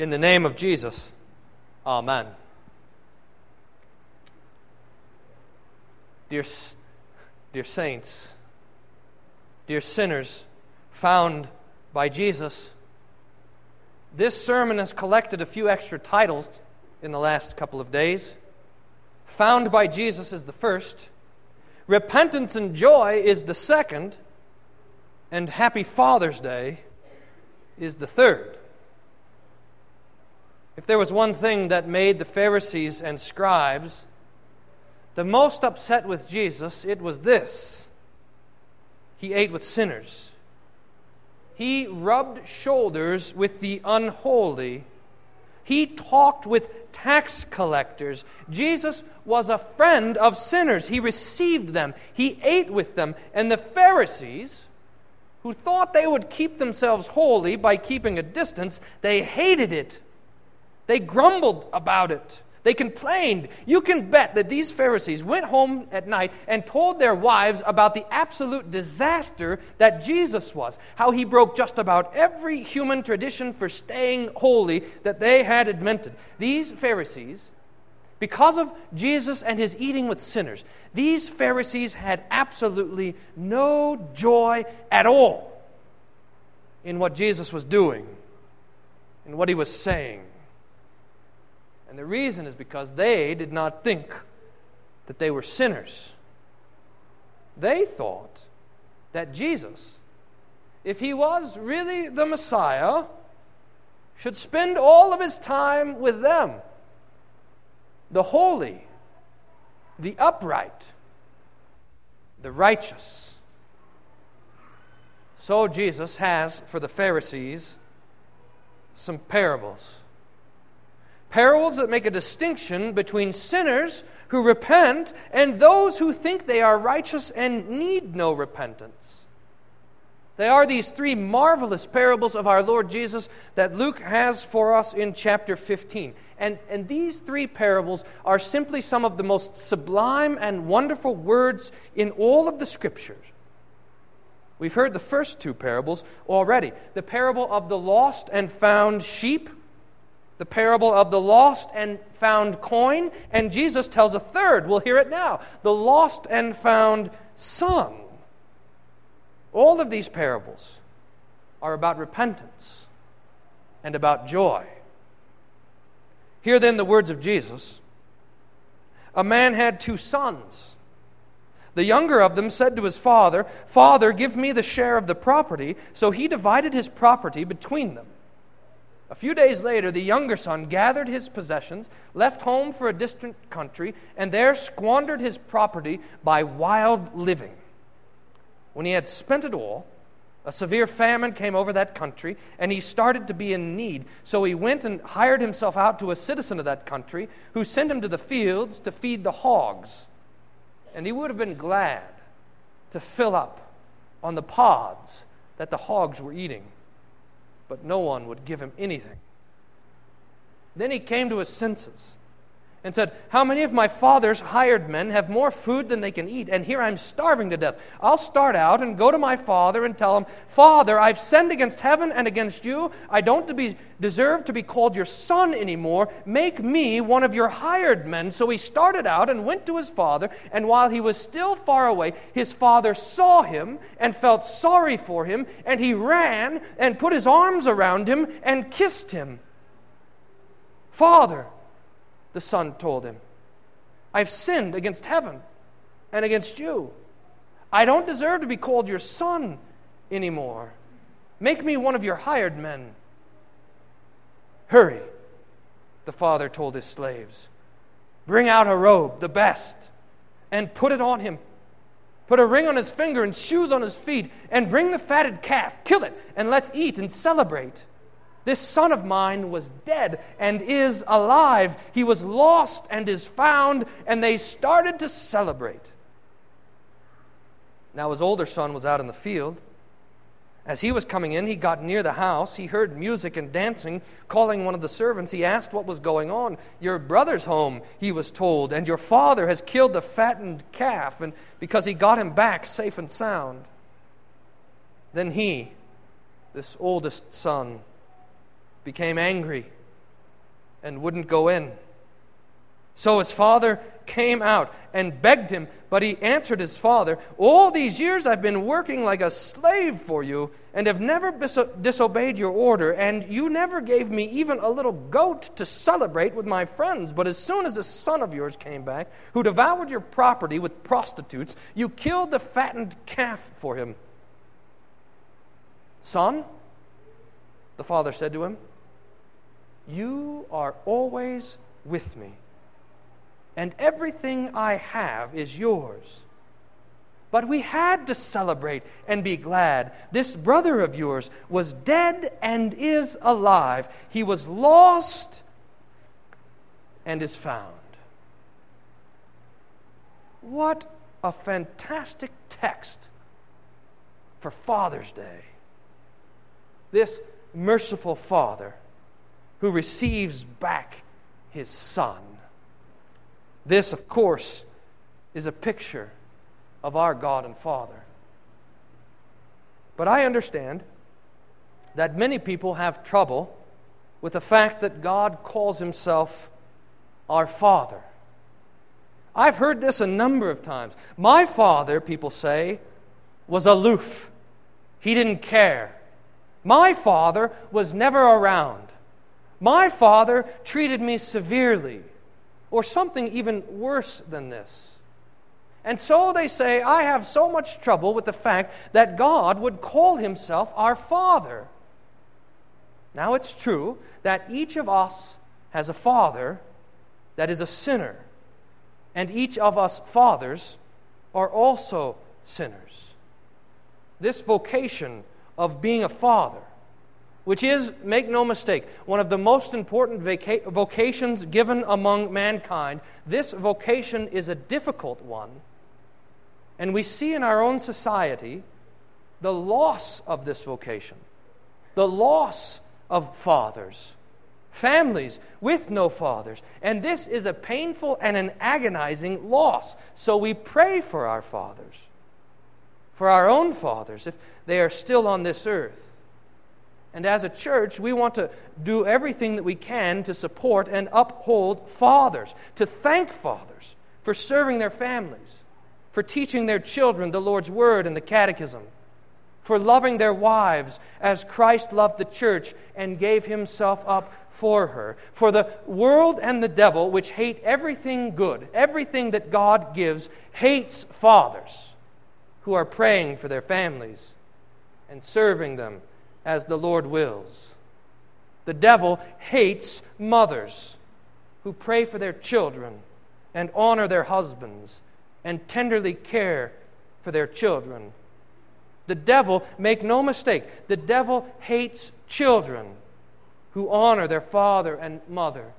In the name of Jesus, Amen. Dear, dear saints, dear sinners found by Jesus, this sermon has collected a few extra titles in the last couple of days. Found by Jesus is the first, Repentance and Joy is the second, and Happy Father's Day is the third. If there was one thing that made the Pharisees and scribes the most upset with Jesus, it was this he ate with sinners. He rubbed shoulders with the unholy. He talked with tax collectors. Jesus was a friend of sinners. He received them, he ate with them. And the Pharisees, who thought they would keep themselves holy by keeping a distance, they hated it. They grumbled about it. They complained. You can bet that these Pharisees went home at night and told their wives about the absolute disaster that Jesus was, how he broke just about every human tradition for staying holy that they had invented. These Pharisees, because of Jesus and his eating with sinners, these Pharisees had absolutely no joy at all in what Jesus was doing, in what he was saying. And the reason is because they did not think that they were sinners. They thought that Jesus, if he was really the Messiah, should spend all of his time with them the holy, the upright, the righteous. So Jesus has for the Pharisees some parables parables that make a distinction between sinners who repent and those who think they are righteous and need no repentance. They are these three marvelous parables of our Lord Jesus that Luke has for us in chapter 15. And, and these three parables are simply some of the most sublime and wonderful words in all of the scriptures. We've heard the first two parables already the parable of the lost and found sheep the parable of the lost and found coin, and Jesus tells a third. We'll hear it now the lost and found son. All of these parables are about repentance and about joy. Hear then the words of Jesus. A man had two sons. The younger of them said to his father, Father, give me the share of the property. So he divided his property between them. A few days later, the younger son gathered his possessions, left home for a distant country, and there squandered his property by wild living. When he had spent it all, a severe famine came over that country, and he started to be in need. So he went and hired himself out to a citizen of that country who sent him to the fields to feed the hogs. And he would have been glad to fill up on the pods that the hogs were eating but no one would give him anything. Then he came to his senses and said, How many of my father's hired men have more food than they can eat? And here I'm starving to death. I'll start out and go to my father and tell him, Father, I've sinned against heaven and against you. I don't to be, deserve to be called your son anymore. Make me one of your hired men. So he started out and went to his father. And while he was still far away, his father saw him and felt sorry for him. And he ran and put his arms around him and kissed him. Father, the son told him. I've sinned against heaven and against you. I don't deserve to be called your son anymore. Make me one of your hired men. Hurry, the father told his slaves. Bring out a robe, the best, and put it on him. Put a ring on his finger and shoes on his feet, and bring the fatted calf. Kill it, and let's eat and celebrate. This son of mine was dead and is alive. He was lost and is found, and they started to celebrate. Now his older son was out in the field. As he was coming in, he got near the house. He heard music and dancing. Calling one of the servants, he asked what was going on. Your brother's home, he was told, and your father has killed the fattened calf, and because he got him back safe and sound. Then he, this oldest son, became angry and wouldn't go in. So his father came out and begged him, but he answered his father, All these years I've been working like a slave for you and have never disobeyed your order, and you never gave me even a little goat to celebrate with my friends. But as soon as a son of yours came back, who devoured your property with prostitutes, you killed the fattened calf for him. Son, the father said to him, You are always with me and everything I have is yours. But we had to celebrate and be glad. This brother of yours was dead and is alive. He was lost and is found. What a fantastic text for Father's Day. This merciful Father who receives back his Son this, of course, is a picture of our God and Father. But I understand that many people have trouble with the fact that God calls himself our Father. I've heard this a number of times. My father, people say, was aloof. He didn't care. My father was never around. My father treated me severely or something even worse than this. And so they say, I have so much trouble with the fact that God would call himself our Father. Now it's true that each of us has a father that is a sinner, and each of us fathers are also sinners. This vocation of being a father which is, make no mistake, one of the most important vaca- vocations given among mankind. This vocation is a difficult one. And we see in our own society the loss of this vocation, the loss of fathers, families with no fathers. And this is a painful and an agonizing loss. So we pray for our fathers, for our own fathers, if they are still on this earth. And as a church, we want to do everything that we can to support and uphold fathers, to thank fathers for serving their families, for teaching their children the Lord's Word and the Catechism, for loving their wives as Christ loved the church and gave himself up for her. For the world and the devil, which hate everything good, everything that God gives, hates fathers who are praying for their families and serving them as the Lord wills. The devil hates mothers who pray for their children and honor their husbands and tenderly care for their children. The devil, make no mistake, the devil hates children who honor their father and mother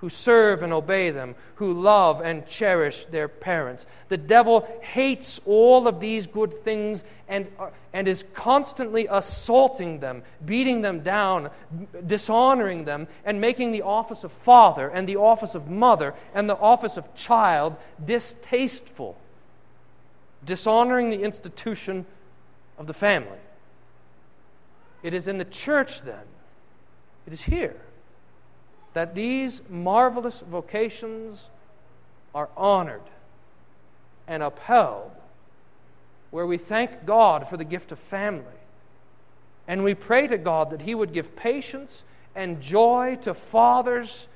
who serve and obey them, who love and cherish their parents. The devil hates all of these good things and, uh, and is constantly assaulting them, beating them down, dishonoring them, and making the office of father and the office of mother and the office of child distasteful, dishonoring the institution of the family. It is in the church, then, it is here that these marvelous vocations are honored and upheld, where we thank God for the gift of family. And we pray to God that He would give patience and joy to fathers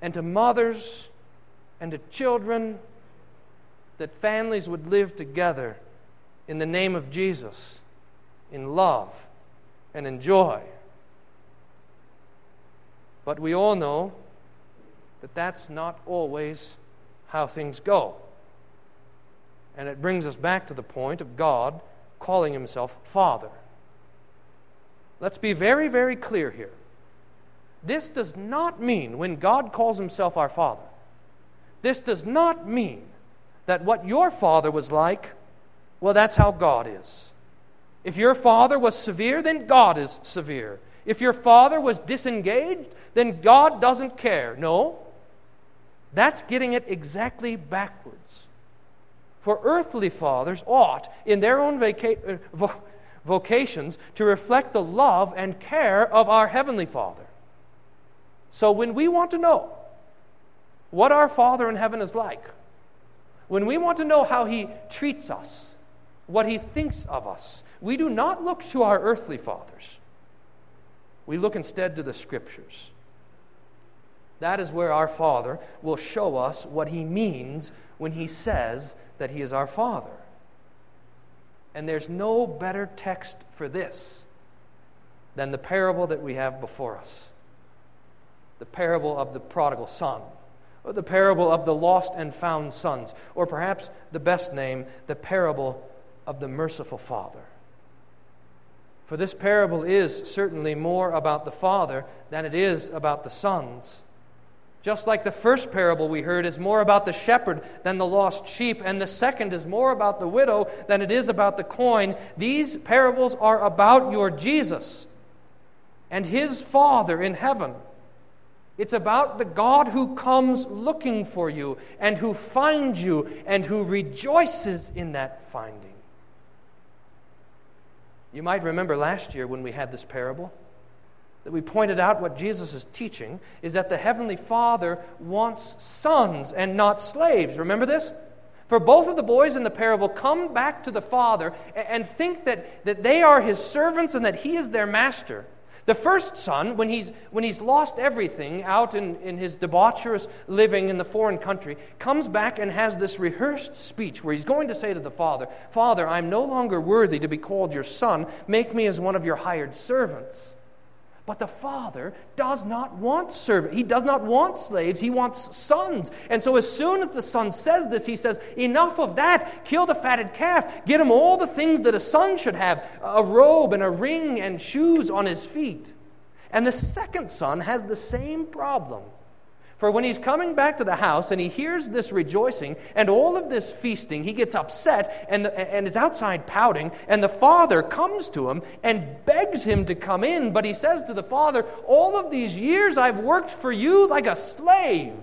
and to mothers and to children, that families would live together in the name of Jesus in love and in joy. But we all know that that's not always how things go. And it brings us back to the point of God calling himself Father. Let's be very, very clear here. This does not mean, when God calls himself our Father, this does not mean that what your father was like, well, that's how God is. If your father was severe, then God is severe. If your father was disengaged, then God doesn't care. No. That's getting it exactly backwards. For earthly fathers ought, in their own vaca- uh, vo- vocations, to reflect the love and care of our Heavenly Father. So when we want to know what our Father in heaven is like, when we want to know how He treats us, what He thinks of us, we do not look to our earthly fathers. We look instead to the Scriptures. That is where our Father will show us what He means when He says that He is our Father. And there's no better text for this than the parable that we have before us the parable of the prodigal son, or the parable of the lost and found sons, or perhaps the best name, the parable of the merciful Father. For this parable is certainly more about the Father than it is about the sons. Just like the first parable we heard is more about the shepherd than the lost sheep, and the second is more about the widow than it is about the coin, these parables are about your Jesus and his Father in heaven. It's about the God who comes looking for you and who finds you and who rejoices in that finding. You might remember last year when we had this parable that we pointed out what Jesus is teaching is that the Heavenly Father wants sons and not slaves. Remember this? For both of the boys in the parable come back to the Father and think that, that they are his servants and that he is their master. The first son, when he's, when he's lost everything out in, in his debaucherous living in the foreign country, comes back and has this rehearsed speech where he's going to say to the father, Father, I'm no longer worthy to be called your son. Make me as one of your hired servants. But the father does not want servants. He does not want slaves. He wants sons. And so, as soon as the son says this, he says, Enough of that. Kill the fatted calf. Get him all the things that a son should have a robe and a ring and shoes on his feet. And the second son has the same problem. For when he's coming back to the house and he hears this rejoicing and all of this feasting, he gets upset and, and is outside pouting. And the father comes to him and begs him to come in. But he says to the father, All of these years I've worked for you like a slave.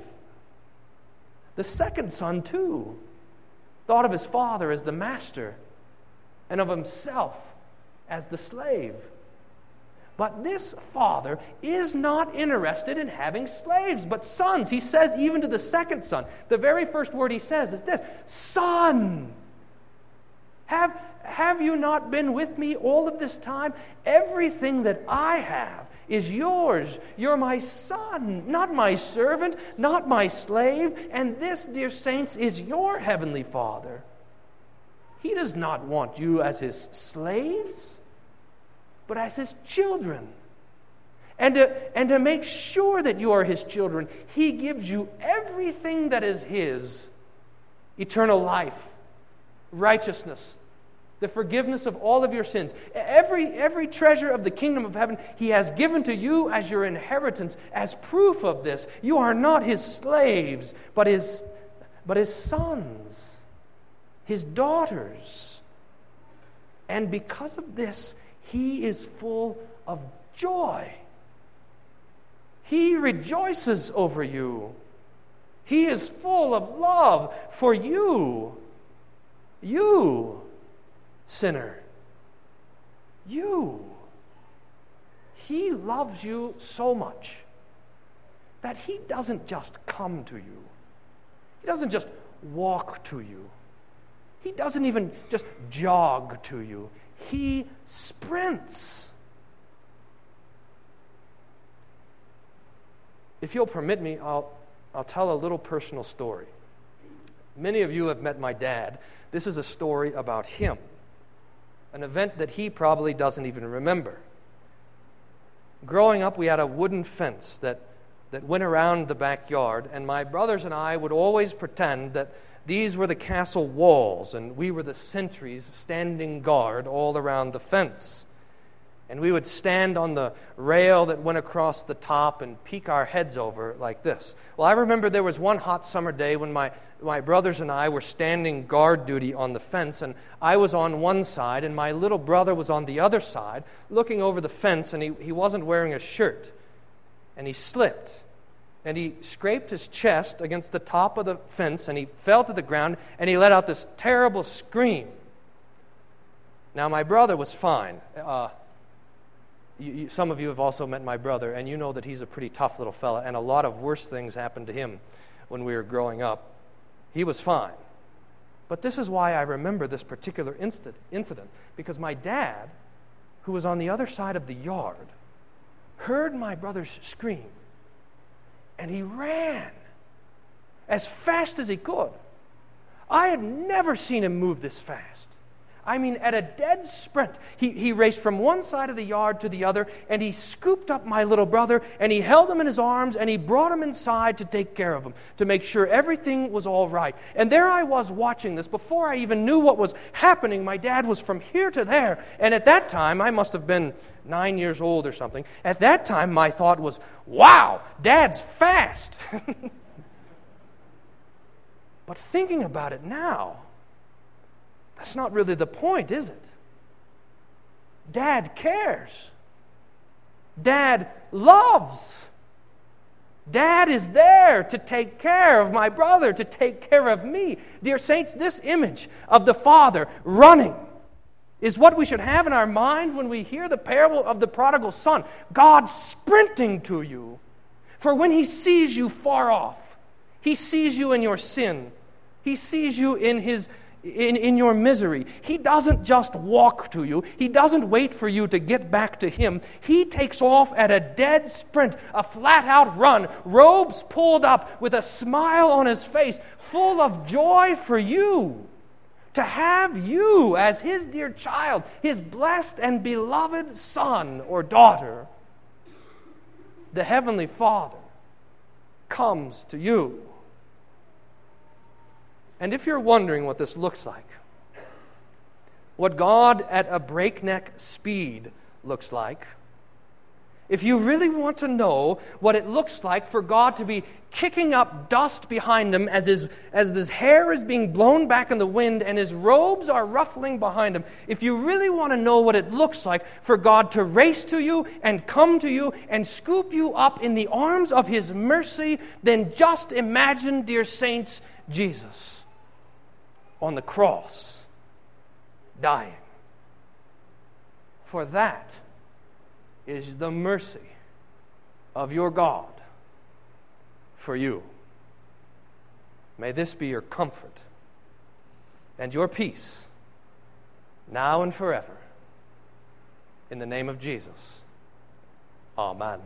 The second son, too, thought of his father as the master and of himself as the slave. But this father is not interested in having slaves, but sons. He says, even to the second son, the very first word he says is this Son, have, have you not been with me all of this time? Everything that I have is yours. You're my son, not my servant, not my slave. And this, dear saints, is your heavenly father. He does not want you as his slaves but as his children. And to, and to make sure that you are his children, he gives you everything that is his eternal life, righteousness, the forgiveness of all of your sins. Every, every treasure of the kingdom of heaven he has given to you as your inheritance, as proof of this. You are not his slaves, but his, but his sons, his daughters. And because of this, he is full of joy. He rejoices over you. He is full of love for you. You, sinner. You. He loves you so much that He doesn't just come to you, He doesn't just walk to you, He doesn't even just jog to you he sprints. If you'll permit me, I'll, I'll tell a little personal story. Many of you have met my dad. This is a story about him, an event that he probably doesn't even remember. Growing up, we had a wooden fence that, that went around the backyard, and my brothers and I would always pretend that these were the castle walls, and we were the sentries standing guard all around the fence. And we would stand on the rail that went across the top and peek our heads over like this. Well, I remember there was one hot summer day when my, my brothers and I were standing guard duty on the fence, and I was on one side, and my little brother was on the other side, looking over the fence, and he, he wasn't wearing a shirt. And he slipped and he scraped his chest against the top of the fence and he fell to the ground and he let out this terrible scream. Now, my brother was fine. Uh, you, you, some of you have also met my brother, and you know that he's a pretty tough little fella, and a lot of worse things happened to him when we were growing up. He was fine. But this is why I remember this particular incident, because my dad, who was on the other side of the yard, heard my brother's scream, and he ran as fast as he could. I had never seen him move this fast. I mean, at a dead sprint, he, he raced from one side of the yard to the other, and he scooped up my little brother, and he held him in his arms, and he brought him inside to take care of him, to make sure everything was all right. And there I was watching this. Before I even knew what was happening, my dad was from here to there. And at that time, I must have been nine years old or something. At that time, my thought was, wow, dad's fast. but thinking about it now, that's not really the point, is it? Dad cares. Dad loves. Dad is there to take care of my brother, to take care of me. Dear saints, this image of the Father running is what we should have in our mind when we hear the parable of the prodigal son. God sprinting to you. For when he sees you far off, he sees you in your sin, he sees you in his in, in your misery. He doesn't just walk to you, He doesn't wait for you to get back to Him. He takes off at a dead sprint, a flat out run, robes pulled up, with a smile on His face, full of joy for you. To have you as His dear child, His blessed and beloved son or daughter, the Heavenly Father comes to you and if you're wondering what this looks like, what God at a breakneck speed looks like, if you really want to know what it looks like for God to be kicking up dust behind him as his, as his hair is being blown back in the wind and his robes are ruffling behind him, if you really want to know what it looks like for God to race to you and come to you and scoop you up in the arms of his mercy, then just imagine, dear saints, Jesus on the cross, dying. For that is the mercy of your God for you. May this be your comfort and your peace now and forever. In the name of Jesus. Amen.